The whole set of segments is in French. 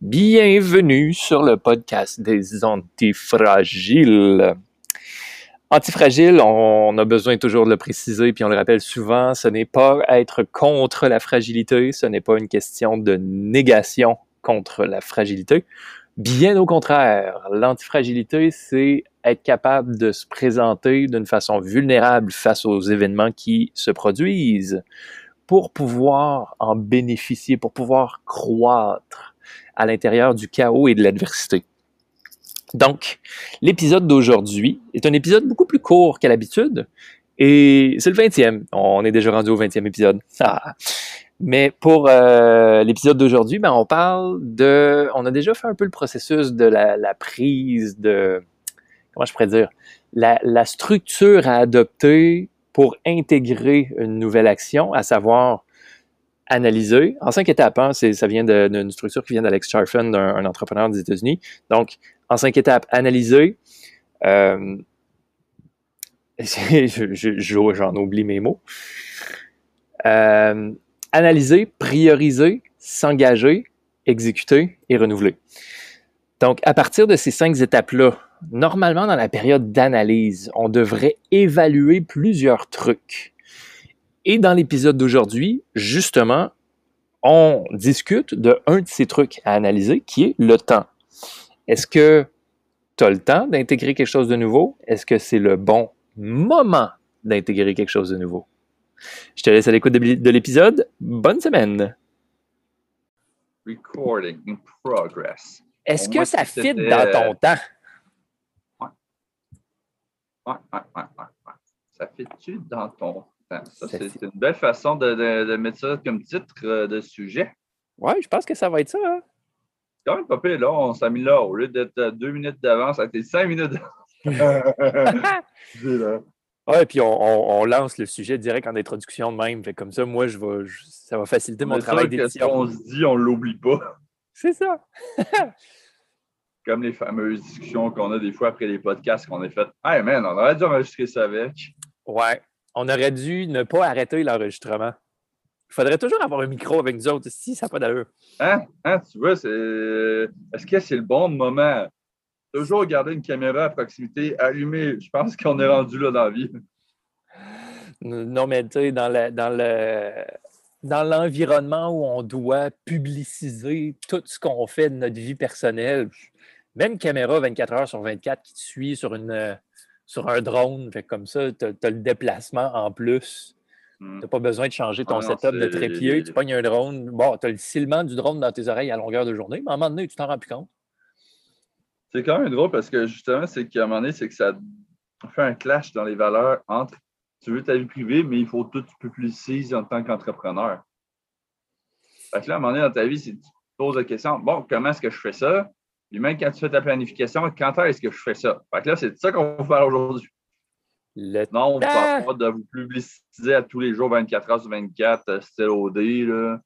Bienvenue sur le podcast des antifragiles. Antifragile, on a besoin toujours de le préciser, puis on le rappelle souvent, ce n'est pas être contre la fragilité, ce n'est pas une question de négation contre la fragilité. Bien au contraire, l'antifragilité, c'est être capable de se présenter d'une façon vulnérable face aux événements qui se produisent pour pouvoir en bénéficier, pour pouvoir croître à l'intérieur du chaos et de l'adversité. Donc, l'épisode d'aujourd'hui est un épisode beaucoup plus court qu'à l'habitude. Et c'est le 20e. On est déjà rendu au 20e épisode. Ah. Mais pour euh, l'épisode d'aujourd'hui, ben, on parle de... On a déjà fait un peu le processus de la, prise de... Comment je pourrais dire? La, la, structure à adopter pour intégrer une nouvelle action, à savoir analyser en cinq étapes. Hein, ça vient d'une structure qui vient d'Alex Charfen, un, entrepreneur des États-Unis. Donc, en cinq étapes, analyser. Euh, J'en oublie mes mots. Euh, analyser, prioriser, s'engager, exécuter et renouveler. Donc, à partir de ces cinq étapes-là, normalement, dans la période d'analyse, on devrait évaluer plusieurs trucs. Et dans l'épisode d'aujourd'hui, justement, on discute de un de ces trucs à analyser qui est le temps. Est-ce que tu as le temps d'intégrer quelque chose de nouveau? Est-ce que c'est le bon moment d'intégrer quelque chose de nouveau? Je te laisse à l'écoute de l'épisode. Bonne semaine! Recording in progress. Est-ce que ça fit dans ton temps? Ouais. Ouais, ouais, ouais, ouais. Ça fit-tu dans ton c'est une belle façon de, mettre ça comme titre euh, de sujet. Oui, je pense que ça va être ça. Hein. Quand même pas pire, là. On s'est mis là. Au lieu d'être deux minutes d'avance, ça a été cinq minutes Oui, puis on, lance le sujet direct en introduction de même. Fait comme ça, moi, je vais, ça va faciliter mon travail d'édition. on se dit, on ne l'oublie pas. C'est ça. comme les fameuses discussions qu'on a des fois après les podcasts qu'on a fait. Hey man, on aurait dû enregistrer ça avec. Ouais, on aurait dû ne pas arrêter l'enregistrement. Il faudrait toujours avoir un micro avec nous autres, si ça n'a pas d'allure. Hein? hein? Tu vois, c'est... est-ce que c'est le bon moment? Toujours garder une caméra à proximité allumée. Je pense qu'on est rendu là dans la vie. Non, mais tu sais, dans, dans le dans l'environnement où on doit publiciser tout ce qu'on fait de notre vie personnelle, même caméra 24 heures sur 24 qui te suit sur une, sur un drone. Fait comme ça, tu as, le déplacement en plus. Hmm. Tu n'as pas besoin de changer ton ah setup de trépied. Tu pognes un drone. Bon, tu as le silement du drone dans tes oreilles à longueur de journée, mais à un moment donné, tu t'en rends plus compte. C'est quand même drôle parce que justement, c'est qu'à un moment donné, c'est que ça fait un clash dans les valeurs entre tu veux ta vie privée, mais il faut tout publiciser en tant qu'entrepreneur. Fait que là, à un moment donné, dans ta vie, tu te poses la question bon, comment est-ce que je fais ça? Puis même quand tu fais ta planification, quand est-ce que je fais ça? Fait que là, c'est ça qu'on va faire aujourd'hui. Non, on ne parle pas de vous publiciser à tous les jours 24 heures sur 24, euh, style OD. Là.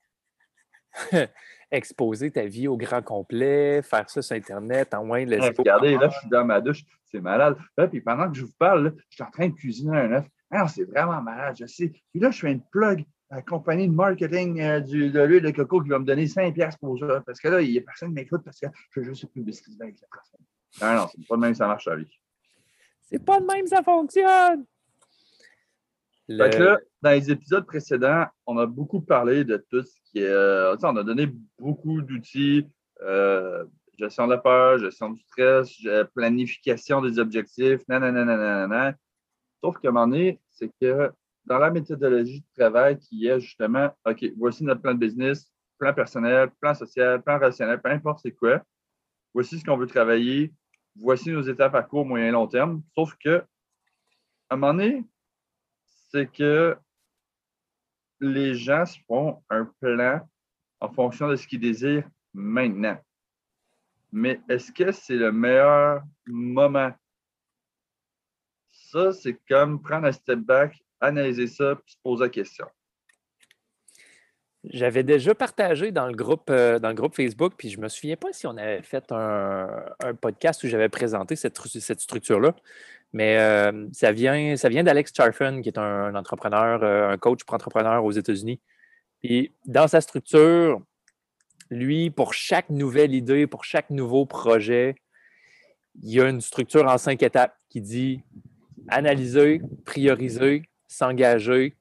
Exposer ta vie au grand complet, faire ça sur Internet, en moins laisser. regardez, là, je suis dans ma douche, c'est malade. Là, puis pendant que je vous parle, je suis en train de cuisiner un œuf. Ah, c'est vraiment malade, je sais. Puis là, je fais une plug la compagnie de marketing euh, du, de l'huile de coco qui va me donner 5 piastres pour ça. Parce que là, il n'y a personne qui m'écoute parce que je veux juste publiciser avec la personne. Non, non, c'est pas le même ça marche la vie. C'est pas le même ça fonctionne. Fait que là, dans les épisodes précédents, on a beaucoup parlé de tout ce qui est. Euh, on a donné beaucoup d'outils, euh, gestion de la peur, gestion du stress, planification des objectifs, nanana. Sauf qu'à un moment donné, c'est que dans la méthodologie de travail qui est justement, OK, voici notre plan de business, plan personnel, plan social, plan relationnel, peu importe c'est quoi. Voici ce qu'on veut travailler. Voici nos étapes à court, moyen, long terme. Sauf que, à un moment donné, c'est que les gens se font un plan en fonction de ce qu'ils désirent maintenant. Mais est-ce que c'est le meilleur moment? Ça, c'est comme prendre un step back analyser ça puis se poser la question. J'avais déjà partagé dans le groupe, euh, dans le groupe Facebook, puis je ne me souviens pas si on avait fait un, podcast où j'avais présenté cette, structure-là. Mais euh, ça vient, ça vient d'Alex Charfen, qui est un, entrepreneur, euh, un coach pour entrepreneurs aux États-Unis. Puis dans sa structure, lui, pour chaque nouvelle idée, pour chaque nouveau projet, il y a une structure en cinq étapes qui dit analyser, prioriser, s'engager,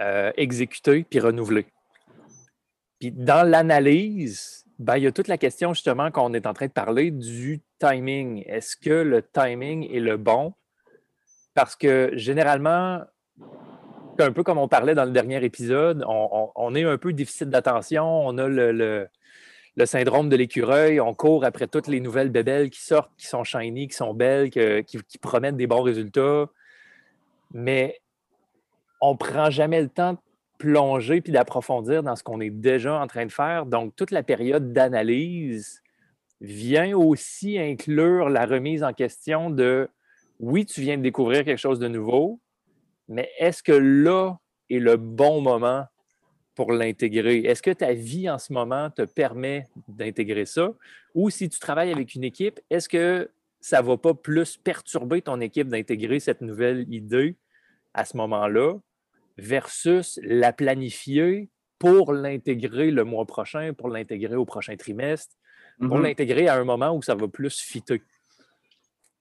euh, exécuter, puis renouveler. Dans l'analyse, ben, il y a toute la question justement qu'on est en train de parler du timing. Est-ce que le timing est le bon? Parce que généralement, un peu comme on parlait dans le dernier épisode, on, est un peu déficit d'attention, on a le, syndrome de l'écureuil, on court après toutes les nouvelles bébelles qui sortent, qui sont shiny, qui sont belles, qui, promettent des bons résultats. Mais on ne prend jamais le temps de plonger puis d'approfondir dans ce qu'on est déjà en train de faire. Donc, toute la période d'analyse vient aussi inclure la remise en question de oui, tu viens de découvrir quelque chose de nouveau, mais est-ce que là est le bon moment pour l'intégrer? Est-ce que ta vie en ce moment te permet d'intégrer ça? Ou si tu travailles avec une équipe, est-ce que ça ne va pas plus perturber ton équipe d'intégrer cette nouvelle idée à ce moment-là versus la planifier pour l'intégrer le mois prochain, pour l'intégrer au prochain trimestre, pour mm-hmm. l'intégrer à un moment où ça va plus fitter?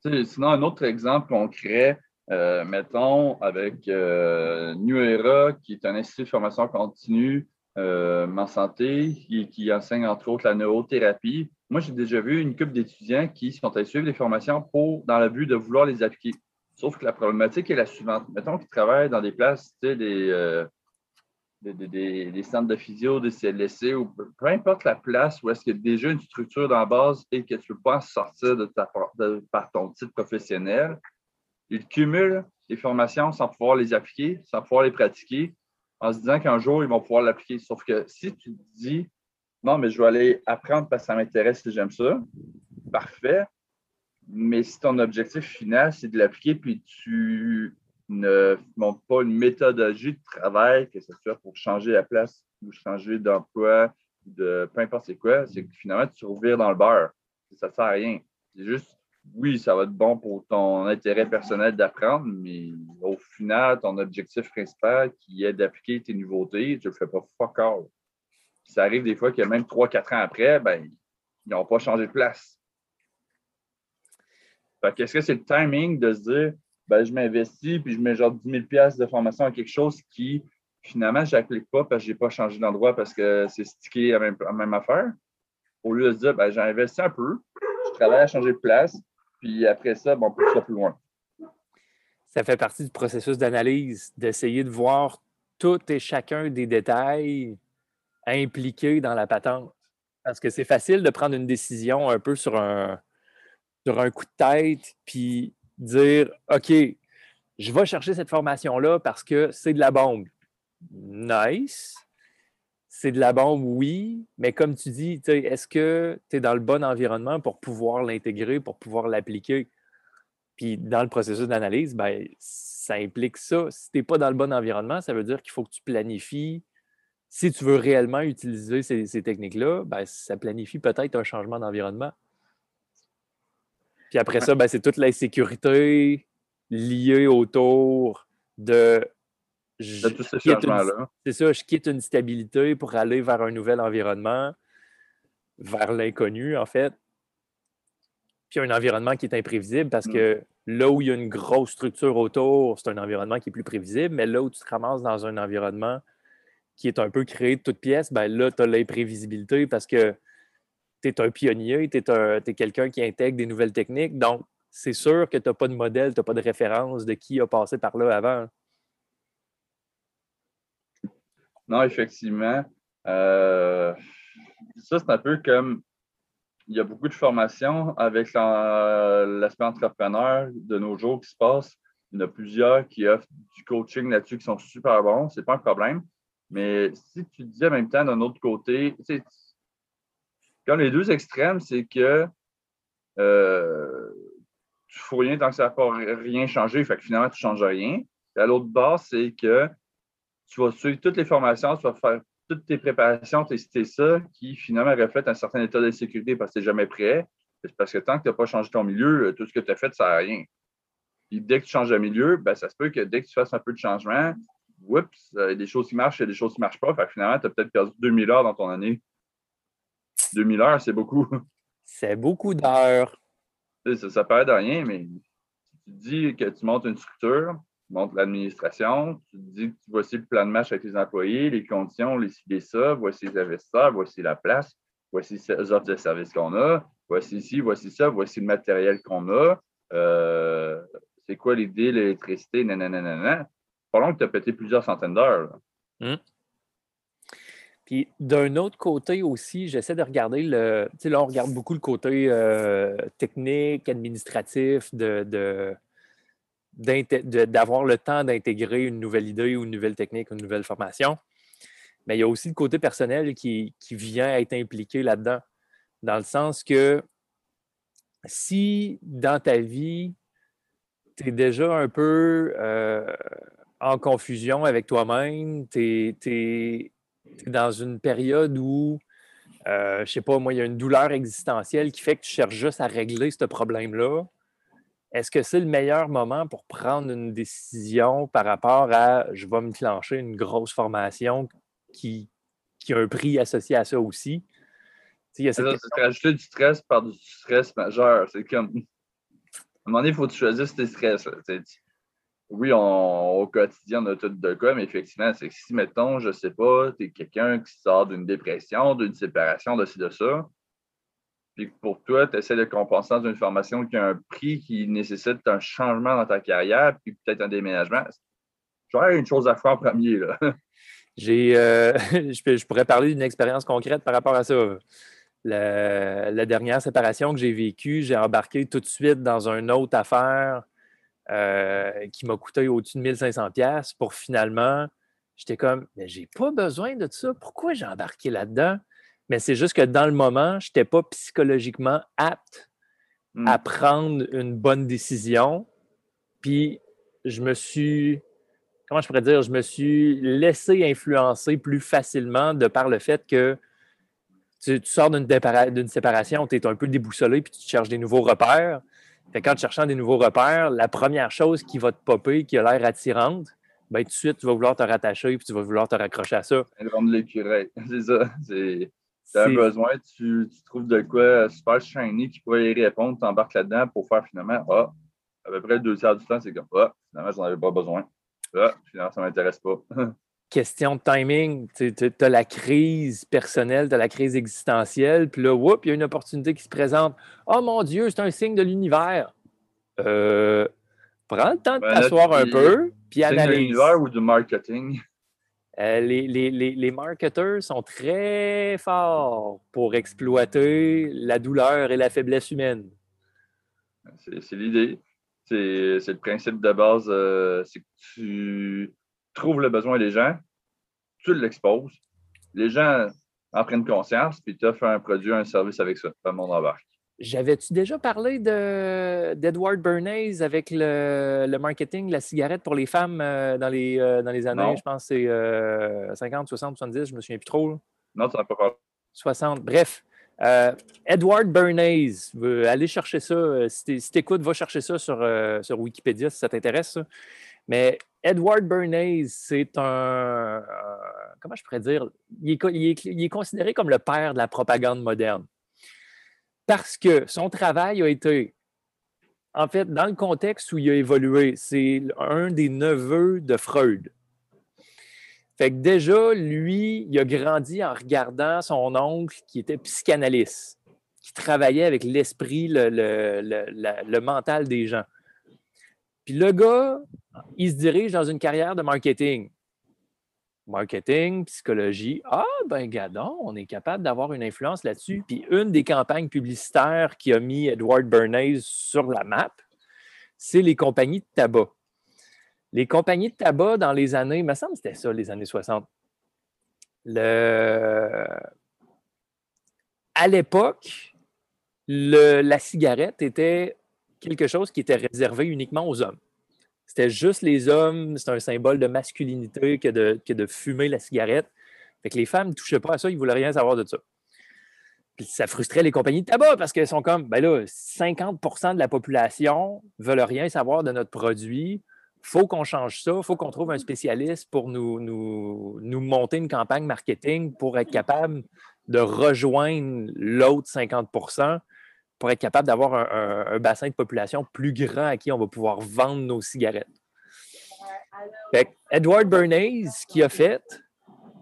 Sinon, un autre exemple concret, euh, mettons, avec euh, New Era, qui est un institut de formation continue euh, en santé, qui, enseigne entre autres la neurothérapie. Moi, j'ai déjà vu une couple d'étudiants qui sont allés suivre les formations dans le but de vouloir les appliquer. Sauf que la problématique est la suivante. Mettons qu'ils travaillent dans des places, tu sais, des, des, centres de physio, des CLSC, ou peu importe la place où est-ce qu'il y a déjà une structure dans la base et que tu ne peux pas sortir de ta, par ton titre professionnel, ils cumulent les formations sans pouvoir les appliquer, sans pouvoir les pratiquer, en se disant qu'un jour, ils vont pouvoir l'appliquer. Sauf que si tu te dis, non, mais je vais aller apprendre parce que ça m'intéresse et j'aime ça, parfait. Mais si ton objectif final, c'est de l'appliquer, puis tu ne montre pas une méthodologie de travail, que ce soit pour changer la place ou changer d'emploi, de peu importe c'est quoi, c'est que finalement, tu revires dans le beurre. Ça ne sert à rien. C'est juste, oui, ça va être bon pour ton intérêt personnel d'apprendre, mais au final, ton objectif principal qui est d'appliquer tes nouveautés, tu ne le fais pas fuck. Ça arrive des fois que même 3-4 ans après, ben, ils n'ont pas changé de place. Qu'est-ce que c'est le timing de se dire ben, je m'investis puis je mets genre 10 000 de formation à quelque chose qui, finalement, je n'applique pas parce que je n'ai pas changé d'endroit parce que c'est stické à même, même affaire? Au lieu de se dire, ben, j'ai un peu, je travaille à changer de place, puis après ça, on peut ça plus loin. Ça fait partie du processus d'analyse, d'essayer de voir tout et chacun des détails impliqués dans la patente. Parce que c'est facile de prendre une décision un peu sur un, sur un coup de tête, puis dire OK, je vais chercher cette formation-là parce que c'est de la bombe. Nice. C'est de la bombe, oui, mais comme tu dis, est-ce que tu es dans le bon environnement pour pouvoir l'intégrer, pour pouvoir l'appliquer? Puis dans le processus d'analyse, ben, ça implique ça. Si tu n'es pas dans le bon environnement, ça veut dire qu'il faut que tu planifies. Si tu veux réellement utiliser ces, techniques-là, ben, ça planifie peut-être un changement d'environnement. Puis après ça, ben, c'est toute l'insécurité liée autour de. C'est ça, je quitte une stabilité pour aller vers un nouvel environnement, vers l'inconnu, en fait. Puis un environnement qui est imprévisible parce que mm. là où il y a une grosse structure autour, c'est un environnement qui est plus prévisible, mais là où tu te ramasses dans un environnement qui est un peu créé de toutes pièces, ben là, tu as l'imprévisibilité parce que tu es un pionnier, tu es, quelqu'un qui intègre des nouvelles techniques. Donc, c'est sûr que tu n'as pas de modèle, tu n'as pas de référence de qui a passé par là avant. Non, effectivement. Euh, ça, c'est un peu comme il y a beaucoup de formations avec l'aspect entrepreneur de nos jours qui se passe. Il y en a plusieurs qui offrent du coaching là-dessus qui sont super bons, c'est pas un problème. Mais si tu dis en même temps d'un autre côté, comme les deux extrêmes, c'est que euh, tu ne fous rien tant que ça n'a pas rien changé, fait que finalement, tu ne changes rien. À l'autre base, c'est que tu vas suivre toutes les formations, tu vas faire toutes tes préparations, tester ça, qui finalement reflète un certain état de sécurité parce que tu n'es jamais prêt. C'est parce que tant que tu n'as pas changé ton milieu, tout ce que tu as fait, ça n'a rien. Puis dès que tu changes de milieu, ben, ça se peut que dès que tu fasses un peu de changement, oups, il y a des choses qui marchent, il y a des choses qui ne marchent pas. Fait que finalement, tu as peut-être perdu 2000 heures dans ton année 2000 heures, c'est beaucoup. C'est beaucoup d'heures. Ça, ça paraît de rien, mais tu dis que tu montes une structure, tu montes l'administration, tu dis que voici le plan de match avec les employés, les conditions, les ci, ça, voici les investisseurs, voici la place, voici les offres de services qu'on a, voici ici, voici ça, voici le matériel qu'on a, euh, c'est quoi l'idée, l'électricité, nanana. Pendant que tu as pété plusieurs centaines d'heures. Hum. Puis d'un autre côté aussi, j'essaie de regarder le. Tu sais, là, on regarde beaucoup le côté euh, technique, administratif, de, d'avoir le temps d'intégrer une nouvelle idée ou une nouvelle technique, une nouvelle formation. Mais il y a aussi le côté personnel qui, qui vient être impliqué là-dedans. Dans le sens que si dans ta vie, tu es déjà un peu euh, en confusion avec toi-même, tu es dans une période où, euh, je sais pas, moi, il y a une douleur existentielle qui fait que tu cherches juste à régler ce problème-là. Est-ce que c'est le meilleur moment pour prendre une décision par rapport à je vais me clencher une grosse formation qui, qui a un prix associé à ça aussi? Il y a cette rajouter du stress par du stress majeur. C'est comme. À un moment donné, il faut que tu choisisses tes stress oui, au quotidien, on a tout de cas, mais effectivement, c'est que si, mettons, je ne sais pas, tu es quelqu'un qui sort d'une dépression, d'une séparation, de ci, de ça, puis pour toi, tu essaies de compenser dans une formation qui a un prix qui nécessite un changement dans ta carrière, puis peut-être un déménagement, j'aurais une chose à faire en premier. Là. J'ai, euh, je, pourrais parler d'une expérience concrète par rapport à ça. La, dernière séparation que j'ai vécue, j'ai embarqué tout de suite dans une autre affaire euh, qui m'a coûté au-dessus de 1500 pièces pour finalement, j'étais comme, mais j'ai pas besoin de ça. Pourquoi j'ai embarqué là-dedans? Mais c'est juste que dans le moment, je n'étais pas psychologiquement apte à hmm. prendre une bonne décision. Puis je me suis, comment je pourrais dire, je me suis laissé influencer plus facilement de par le fait que tu, tu sors d'une séparation, tu es un peu déboussolé, puis tu cherches des nouveaux repères. Fait quand cherchant des nouveaux repères, la première chose qui va te popper, qui a l'air attirante, ben, tout de suite, tu vas vouloir te rattacher et tu vas vouloir te raccrocher à ça. Rendre l'écureuil. C'est ça. Tu as besoin, tu, trouves de quoi super shiny qui pourrait y répondre, tu embarques là-dedans pour faire finalement, ah, à peu près deux tiers du temps, c'est comme, ah, finalement, j'en avais pas besoin. Ah, finalement, ça ne m'intéresse pas. question de timing. Tu as la crise personnelle, tu as la crise existentielle, puis là, whoop, il y a une opportunité qui se présente. Oh mon Dieu, c'est un signe de l'univers. Euh, prends le temps de ben, t'asseoir un peu, puis analyse. de l'univers ou du marketing? Euh, les, les, les, marketeurs sont très forts pour exploiter la douleur et la faiblesse humaine. C'est l'idée. C'est le principe de base. Euh, c'est que tu trouves le besoin des gens, tu l'exposes, les gens en prennent conscience, puis tu offres un produit, un service avec ça. Pas mon embarque. J'avais-tu déjà parlé d'Edward Bernays avec le, marketing, la cigarette pour les femmes euh, dans, les, euh, dans les années, je pense c'est 50, 60, 70, je me souviens plus trop. Non, ça n'a pas parlé. 60. Bref, euh, Edward Bernays, allez chercher ça. Si tu écoutes, va chercher ça sur, sur Wikipédia si ça t'intéresse. Mais Edward Bernays, c'est un. Comment je pourrais dire? Il est, considéré comme le père de la propagande moderne. Parce que son travail a été. En fait, dans le contexte où il a évolué, c'est un des neveux de Freud. Fait que déjà, lui, il a grandi en regardant son oncle qui était psychanalyste, qui travaillait avec l'esprit, le mental des gens. Puis le gars, il se dirige dans une carrière de marketing. Marketing, psychologie. Ah, ben, gadon, on est capable d'avoir une influence là-dessus. Puis une des campagnes publicitaires qui a mis Edward Bernays sur la map, c'est les compagnies de tabac. Les compagnies de tabac dans les années, il me semble que c'était ça, les années 60. Le... À l'époque, la cigarette était quelque chose qui était réservé uniquement aux hommes. C'était juste les hommes, c'est un symbole de masculinité que de, que de fumer la cigarette. Fait que les femmes ne touchaient pas à ça, ils ne voulaient rien savoir de ça. Puis ça frustrait les compagnies de tabac parce qu'elles sont comme, ben là, 50% de la population ne veulent rien savoir de notre produit. faut qu'on change ça. faut qu'on trouve un spécialiste pour nous, nous, nous monter une campagne marketing pour être capable de rejoindre l'autre 50 pour être capable d'avoir un, bassin de population plus grand à qui on va pouvoir vendre nos cigarettes. Edward Bernays, ce qu'il a fait,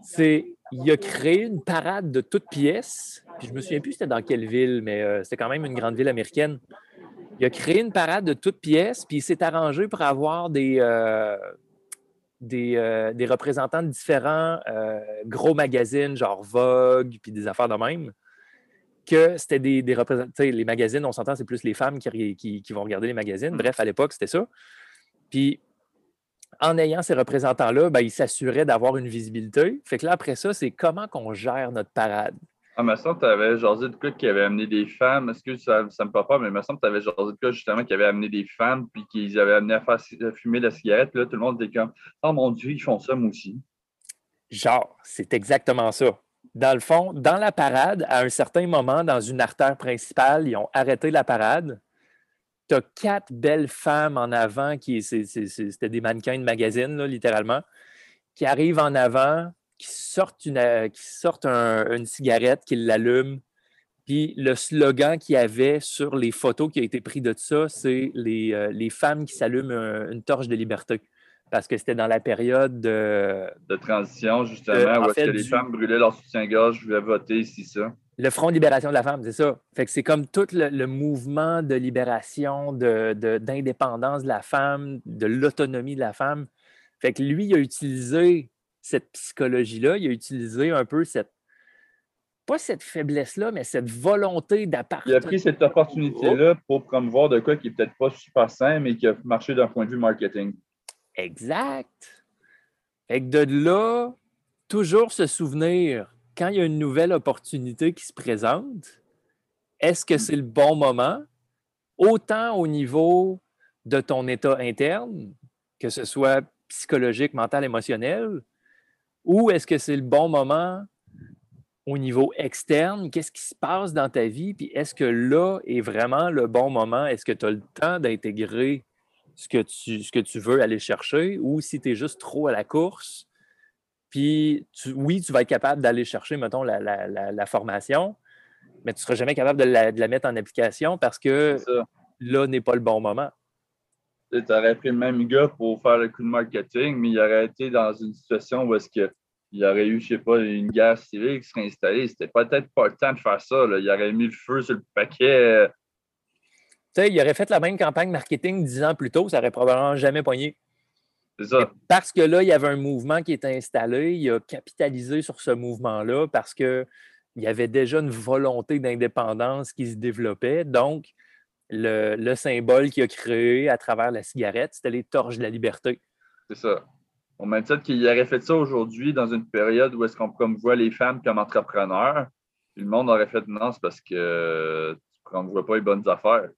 c'est il a créé une parade de toutes pièces. Puis je me souviens plus c'était dans quelle ville, mais euh, c'était quand même une grande ville américaine. Il a créé une parade de toutes pièces, puis il s'est arrangé pour avoir des, euh, euh, des, représentants de différents gros magazines, genre Vogue, puis des affaires de même que c'était des, des représentants. Les magazines, on s'entend, c'est plus les femmes qui, qui, vont regarder les magazines. Mm. Bref, à l'époque, c'était ça. Puis, en ayant ces représentants-là, ben, ils s'assuraient d'avoir une visibilité. Fait que là, après ça, c'est comment qu'on gère notre parade? Ah, me semble que tu avais jasé de quoi qui avait amené des femmes. Est-ce que ça, ça me parle pas, mais me semble que tu avais jasé de quoi justement qui avait amené des femmes puis qu'ils avaient amené à faire fumer la cigarette. Là, tout le monde était comme Oh mon Dieu, ils font ça, moi aussi. Genre, c'est exactement ça dans le fond, dans la parade, à un certain moment, dans une artère principale, ils ont arrêté la parade. Tu as quatre belles femmes en avant, qui c'était des mannequins de magazine, littéralement, qui arrivent en avant, qui sortent une, euh, qui sortent une cigarette, qui l'allument. Puis le slogan qu'il y avait sur les photos qui ont été prises de ça, c'est les, euh, les femmes qui s'allument une torche de liberté parce que c'était dans la période de... De transition, justement, où est-ce que les femmes brûlaient leur soutien-gorge, voulaient voter, c'est ça. Le Front de libération de la femme, c'est ça. Fait que c'est comme tout le, mouvement de libération, d'indépendance de, de, la femme, de l'autonomie de la femme. Fait que lui, il a utilisé cette psychologie-là, il a utilisé un peu cette pas cette faiblesse-là, mais cette volonté d'appartenir. Il a pris cette opportunité-là pour promouvoir de quoi qui n'est peut-être pas super sain, mais qui a marché d'un point de vue marketing. Exact. Fait que de là, toujours se souvenir, quand il y a une nouvelle opportunité qui se présente, est-ce que c'est le bon moment, autant au niveau de ton état interne, que ce soit psychologique, mental, émotionnel, ou est-ce que c'est le bon moment au niveau externe? Qu'est-ce qui se passe dans ta vie? Puis est-ce que là est vraiment le bon moment? Est-ce que tu as le temps d'intégrer ce que tu, ce que tu veux aller chercher ou si tu es juste trop à la course. Puis, oui, tu vas être capable d'aller chercher, mettons, la, formation, mais tu ne seras jamais capable de la, mettre en application parce que là n'est pas le bon moment. Tu aurais pris le même gars pour faire le coup de marketing, mais il aurait été dans une situation où est-ce qu'il y aurait eu, je ne sais pas, une guerre civile qui serait installée. C'était peut-être pas le temps de faire ça. Il aurait mis le feu sur le paquet il aurait fait la même campagne marketing dix ans plus tôt, ça n'aurait probablement jamais poigné. C'est ça. parce que là, il y avait un mouvement qui était installé, il a capitalisé sur ce mouvement-là parce qu'il y avait déjà une volonté d'indépendance qui se développait. Donc, le, symbole qu'il a créé à travers la cigarette, c'était les torches de la liberté. C'est ça. On titre qu'il aurait fait ça aujourd'hui dans une période où est-ce qu'on promouvoit les femmes comme entrepreneurs, le monde aurait fait non, c'est parce que tu ne promouvois pas les bonnes affaires.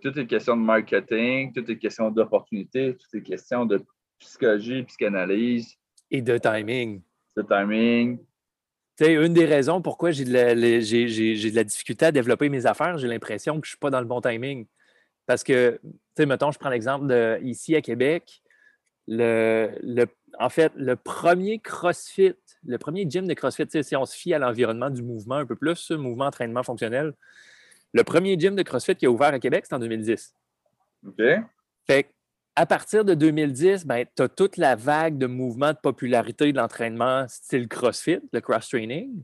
Tout est question de marketing, tout est question d'opportunité, tout est question de psychologie, psychanalyse. Et de timing. De timing. Tu sais, une des raisons pourquoi j'ai de, la, de la difficulté à développer mes affaires, j'ai l'impression que je ne suis pas dans le bon timing. Parce que, tu sais, mettons, je prends l'exemple de ici à Québec, le, le, en fait, le premier CrossFit, le premier gym de CrossFit, si on se fie à l'environnement du mouvement un peu plus, ce mouvement entraînement fonctionnel, le premier gym de CrossFit qui a ouvert à Québec, c'est en 2010. OK. Fait à partir de 2010, ben, tu as toute la vague de mouvements de popularité de l'entraînement style CrossFit, le cross-training.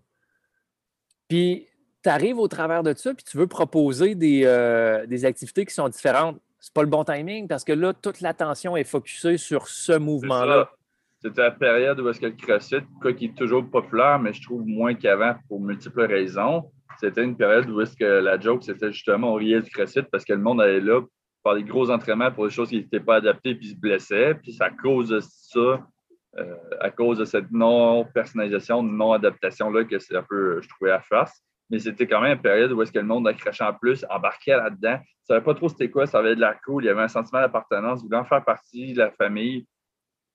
Puis, tu arrives au travers de ça, puis tu veux proposer des, euh, des activités qui sont différentes. C'est pas le bon timing parce que là, toute l'attention est focusée sur ce mouvement-là. C'était la période où est-ce que le CrossFit, quoi qui est toujours populaire, mais je trouve moins qu'avant pour multiples raisons c'était une période où est-ce que la joke, c'était justement on riait du CrossFit parce que le monde allait là pour des gros entraînements pour des choses qui n'étaient pas adaptées puis se blessait. Puis c'est à cause de ça, euh, à cause de cette non-personnalisation, non-adaptation-là que c'est un peu, je trouvais à face. Mais c'était quand même une période où est-ce que le monde a craché en plus, embarquait là-dedans. ne savait pas trop c'était quoi, ça avait de la cool, il y avait un sentiment d'appartenance, voulant faire partie de la famille.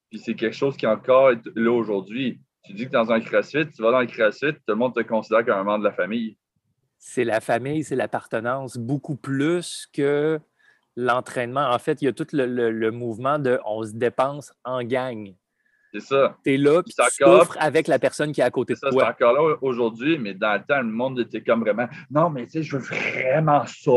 Puis c'est quelque chose qui encore là aujourd'hui. Tu dis que dans un CrossFit, tu vas dans le CrossFit, tout le monde te considère comme un membre de la famille c'est la famille, c'est l'appartenance, beaucoup plus que l'entraînement. En fait, il y a tout le, mouvement de on se dépense en gang. C'est ça. Tu es là, puis tu souffres avec la personne qui est à côté de toi. C'est encore là aujourd'hui, mais dans le temps, le monde était comme vraiment Non, mais tu sais, je veux vraiment ça,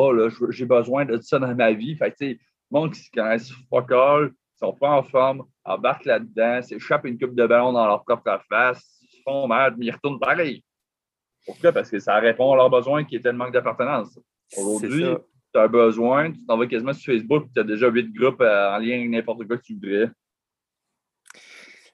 j'ai besoin de ça dans ma vie. Fait tu sais, le monde qui se connaissent fuck all, ils sont pas en forme, embarquent là-dedans, s'échappent une coupe de ballon dans leur propre face, ils se font mal, mais ils retournent pareil. Pourquoi? Parce que ça répond à leurs besoins qui étaient le manque d'appartenance. Aujourd'hui, tu as un besoin, tu t'en vas quasiment sur Facebook, tu as déjà huit groupes euh, en lien avec n'importe quoi que tu voudrais.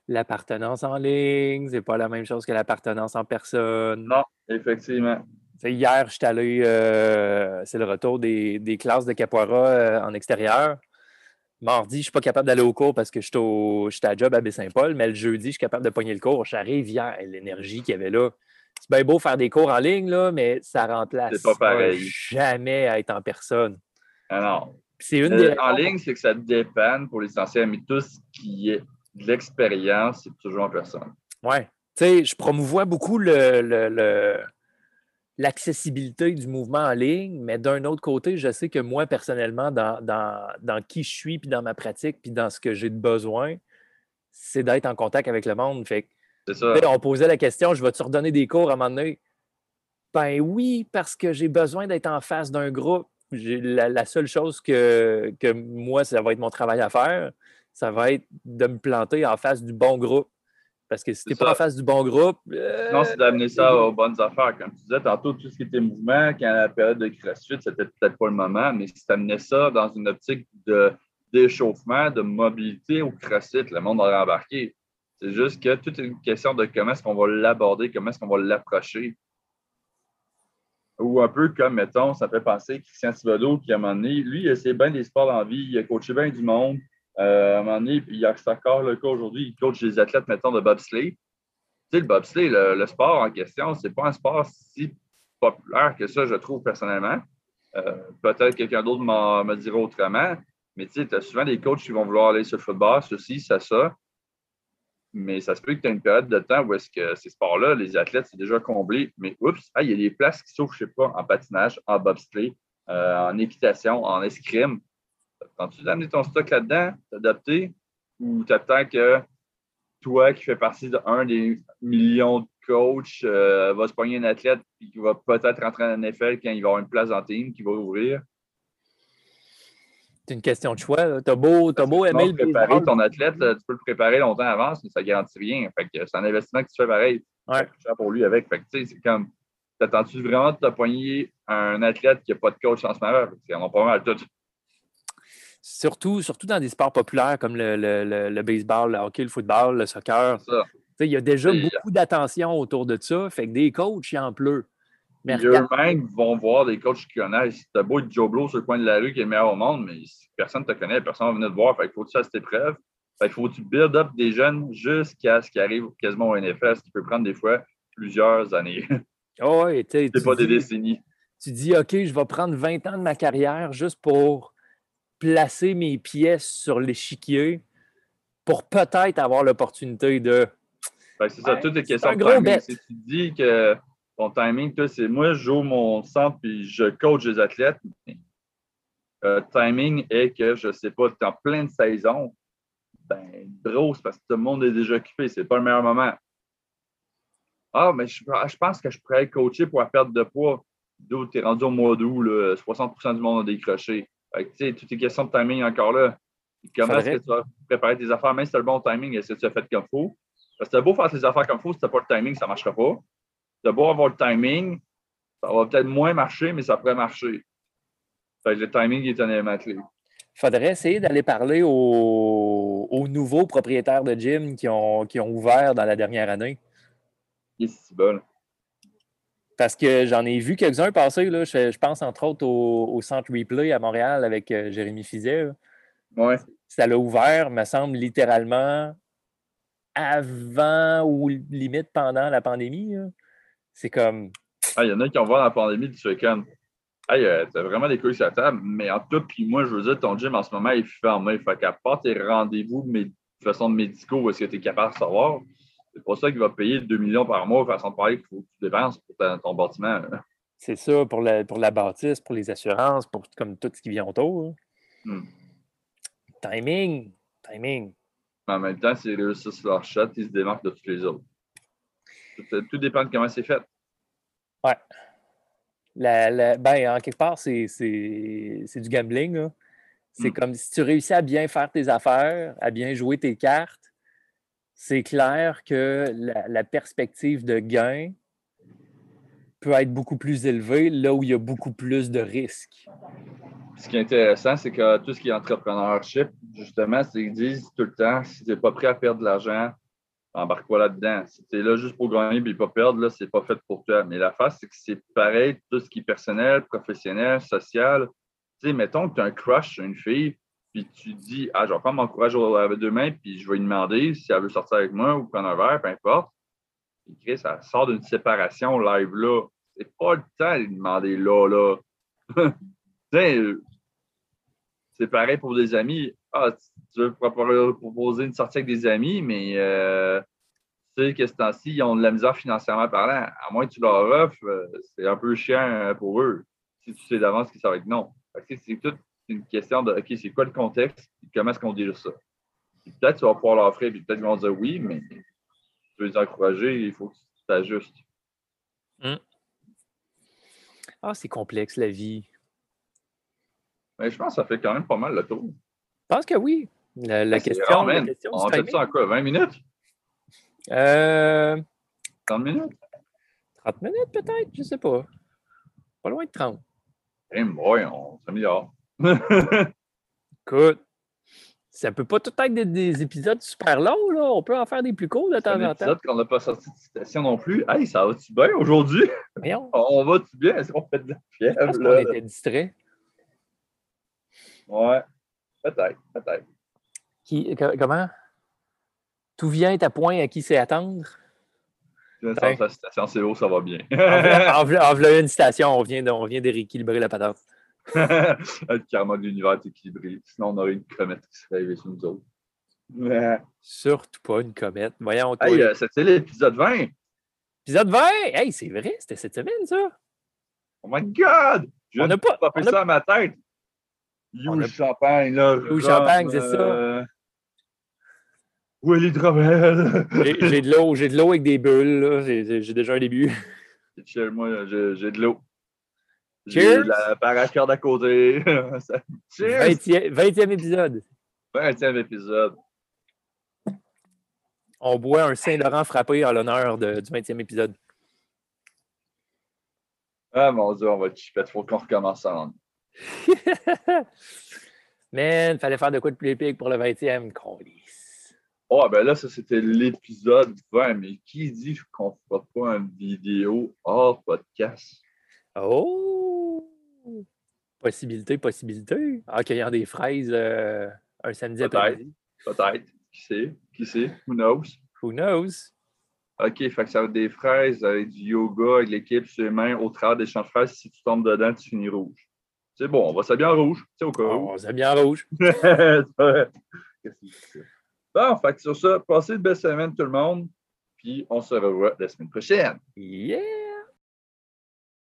L'appartenance en ligne, c'est pas la même chose que l'appartenance en personne. Non, effectivement. hier, je suis allé, euh, c'est le retour des, classes de capoeira euh, en extérieur. Mardi, je ne suis pas capable d'aller au cours parce que je suis à job à Baie-Saint-Paul, mais le jeudi, je suis capable de pogner le cours. J'arrive hier, l'énergie qu'il y avait là c'est bien beau faire des cours en ligne, là, mais ça remplace pas jamais à être en personne. Ah non. C'est une euh, En ligne, c'est que ça dépend pour l'essentiel, mais tout ce qui est de l'expérience, c'est toujours en personne. Oui. Tu sais, je promouvois beaucoup le, l'accessibilité du mouvement en ligne, mais d'un autre côté, je sais que moi, personnellement, dans, dans qui je suis, puis dans ma pratique, puis dans ce que j'ai de besoin, c'est d'être en contact avec le monde. Fait on posait la question, je vais-tu redonner des cours à un moment donné? Ben oui, parce que j'ai besoin d'être en face d'un groupe. La, seule chose que, que moi, ça va être mon travail à faire, ça va être de me planter en face du bon groupe. Parce que si tu n'es pas en face du bon groupe. Euh, non, c'est d'amener ça aux bonnes affaires. Comme tu disais tantôt, tout ce qui était mouvement, quand la période de CrossFit, c'était peut-être pas le moment, mais si tu amenais ça dans une optique de d'échauffement, de mobilité au CrossFit, le monde aurait embarqué. C'est juste que toute une question de comment est-ce qu'on va l'aborder, comment est-ce qu'on va l'approcher. Ou un peu comme, mettons, ça fait penser Christian Thibodeau qui, à un moment donné, lui, il essayé bien des sports en vie, il a coaché bien du monde. Euh, à un moment donné, puis il a encore le cas aujourd'hui, il coach des athlètes, mettons, de bobsleigh. Tu sais, le bobsleigh, le, sport en question, c'est pas un sport si populaire que ça, je trouve personnellement. Euh, peut-être quelqu'un d'autre me dira autrement, mais tu sais, tu as souvent des coachs qui vont vouloir aller sur le football, ceci, ça, ça mais ça se peut que tu as une période de temps où est-ce que ces sports-là, les athlètes, c'est déjà comblé, mais oups, il y a des places qui s'ouvrent, je ne sais pas, en patinage, en bobsleigh, euh, en équitation, en escrime. Quand tu d'amener ton stock là-dedans, t'adapter, ou t'attends que toi, qui fais partie d'un des millions de coachs, euh, va se pogner un athlète qui va peut-être rentrer en NFL quand il va avoir une place en team qui va ouvrir? C'est une question de choix. Tu as beau, as beau aimer le préparer ton athlète, tu peux le préparer longtemps avant, mais ça ne garantit rien. c'est un investissement que tu fais pareil. Ouais. pour lui avec. Fait c'est comme T'attends-tu vraiment de te un athlète qui n'a pas de coach en ce moment? On en a pas mal tout. Surtout, surtout dans des sports populaires comme le, le, le, baseball, le hockey, le football, le soccer. Il y a déjà beaucoup d'attention autour de ça. Fait que des coachs, il en pleut. Eux-mêmes vont voir des coachs qui connaissent. T'as beau être Joe Blow sur le coin de la rue qui est le meilleur au monde, mais personne ne te connaît, personne ne va venir te voir. Fait qu'il faut que tu fasses tes preuves. Fait qu'il faut que tu build up des jeunes jusqu'à ce qu'ils arrivent quasiment au NFS, qui peut prendre des fois plusieurs années. Oh, ouais, c'est pas des décennies. Tu dis, OK, je vais prendre 20 ans de ma carrière juste pour placer mes pièces sur l'échiquier pour peut-être avoir l'opportunité de. c'est ça, toutes les questions de Si tu dis que ton timing, c'est moi, je joue mon centre puis je coach les athlètes. Le timing est que, je ne sais pas, tu es en pleine saison. Ben, c'est parce que tout le monde est déjà occupé. C'est pas le meilleur moment. Ah, mais je, pense que je pourrais coacher pour la perte de poids. D'où tu es rendu au mois d'août, 60% du monde a décroché. Fait que, tu sais, toutes les questions de timing encore là. Comment est-ce que tu vas préparer tes affaires, même si tu as le bon timing, est-ce que tu as fait comme il faut? Parce que c'est beau faire tes affaires comme il faut, si tu n'as pas le timing, ça ne marchera pas de beau avoir le timing, ça va peut-être moins marcher, mais ça pourrait marcher. le timing est un élément clé. Il faudrait essayer d'aller parler aux, nouveaux propriétaires de gym qui ont, qui ont ouvert dans la dernière année. C'est bon. Parce que j'en ai vu quelques-uns passer. Là. Je, pense entre autres au, Centre Replay à Montréal avec euh, Jérémy Fizet. Ouais. Ça l'a ouvert, me semble, littéralement avant ou limite pendant la pandémie. C'est comme. Ah, il y en a qui ont voir la pandémie, tu fais comme. Hey, euh, t'as vraiment des couilles sur la table, mais en tout, puis moi, je veux dire, ton gym en ce moment est fermé. Fait qu'à part tes rendez-vous de façon médicaux, est-ce que tu es capable de savoir, c'est pour ça qu'il va payer 2 millions par mois, de façon de parler qu'il faut que tu dépenses pour ton bâtiment. C'est ça, pour la, pour la bâtisse, pour les assurances, pour comme tout ce qui vient autour. Hmm. Timing, timing. En même temps, s'ils réussissent leur shot, ils se démarquent de tous les autres. Tout, dépend de comment c'est fait. Ouais. ben, en quelque part, c'est du gambling. C'est hmm. comme si tu réussis à bien faire tes affaires, à bien jouer tes cartes, c'est clair que la, perspective de gain peut être beaucoup plus élevée là où il y a beaucoup plus de risques. Ce qui est intéressant, c'est que tout ce qui est entrepreneurship, justement, c'est qu'ils disent tout le temps si tu n'es pas prêt à perdre de l'argent, embarque-toi là-dedans. Si tu es là juste pour gagner et pas perdre, là, c'est pas fait pour toi. Mais la face, c'est que c'est pareil, tout ce qui est personnel, professionnel, social. Tu sais, mettons que tu as un crush une fille, puis tu dis, ah, je vais prendre mon courage avec deux mains, puis je vais lui demander si elle veut sortir avec moi ou prendre un verre, peu importe. Puis ça sort d'une séparation live là. C'est pas le temps de lui demander là, là. c'est pareil pour des amis. Ah, tu veux proposer une sortie avec des amis, mais euh, tu sais que ce temps-ci, ils ont de la misère financièrement parlant. À moins que tu leur offres, euh, c'est un peu chiant pour eux. Si tu sais d'avance que ça va être non. C'est tout c'est une question de OK, c'est quoi le contexte? Et comment est-ce qu'on dit ça? Peut-être tu vas pouvoir l'offrir, puis peut-être qu'ils vont dire oui, mais tu veux les encourager, il faut que tu t'ajustes. Hmm. Ah, c'est complexe la vie. Mais je pense que ça fait quand même pas mal le tour. Je pense que oui. La, question, la question, On fait ça en quoi? 20 minutes? Euh... 30 minutes? 30 minutes peut-être, je sais pas. Pas loin de 30. Eh boy, on s'améliore. Écoute, ça peut pas tout être des, épisodes super longs, là. On peut en faire des plus courts de temps en temps. épisode qu'on n'a pas sorti de citation non plus. Hey, ça va-tu bien aujourd'hui? On va-tu bien? Est-ce qu'on fait de la fièvre? Est-ce qu'on était distrait. Ouais, peut-être, peut-être. Qui, comment? Tout vient à point à qui c'est attendre? La citation, c'est haut, ça va bien. en, voilà une citation, on vient, on vient de rééquilibrer la patente. le karma de l'univers est équilibré. Sinon, on aurait une comète qui serait arrivée sur nous autres. Surtout pas une comète. Voyons, hey, euh, c'était l'épisode 20. Épisode 20! Hey, c'est vrai, c'était cette semaine, ça. Oh my God! Je n'ai pas, pas fait ça à ma tête. You Champagne, là. You Champagne, c'est ça. Euh, où est l'hydromel? j'ai de l'eau, j'ai de l'eau avec des bulles, J'ai déjà un début. Moi, j'ai de l'eau. Cheers! La paracorde à côté. Cheers! 20e, épisode. 20e épisode. On boit un Saint-Laurent frappé en l'honneur du 20e épisode. Ah mon dieu, on va chipper. Faut qu'on recommence en. Man, fallait faire de quoi de plus épique pour le 20e. Oh, ben là, ça c'était l'épisode 20, mais qui dit qu'on ne fera pas une vidéo hors podcast? Oh! Possibilité, possibilité. En cueillant des fraises euh, un samedi après-midi. Peut-être. Qui sait? Qui sait? Who knows? Who knows? OK, fait que ça va être des fraises avec du yoga, avec l'équipe sur les mains, au travers des champs de fraises. Si tu tombes dedans, tu finis rouge. C'est bon, on va s'habiller en rouge. C'est au cas où. On va s'habiller en rouge. bon, fait que sur ça, passez une belle semaine tout le monde. Puis on se revoit la semaine prochaine. Yeah!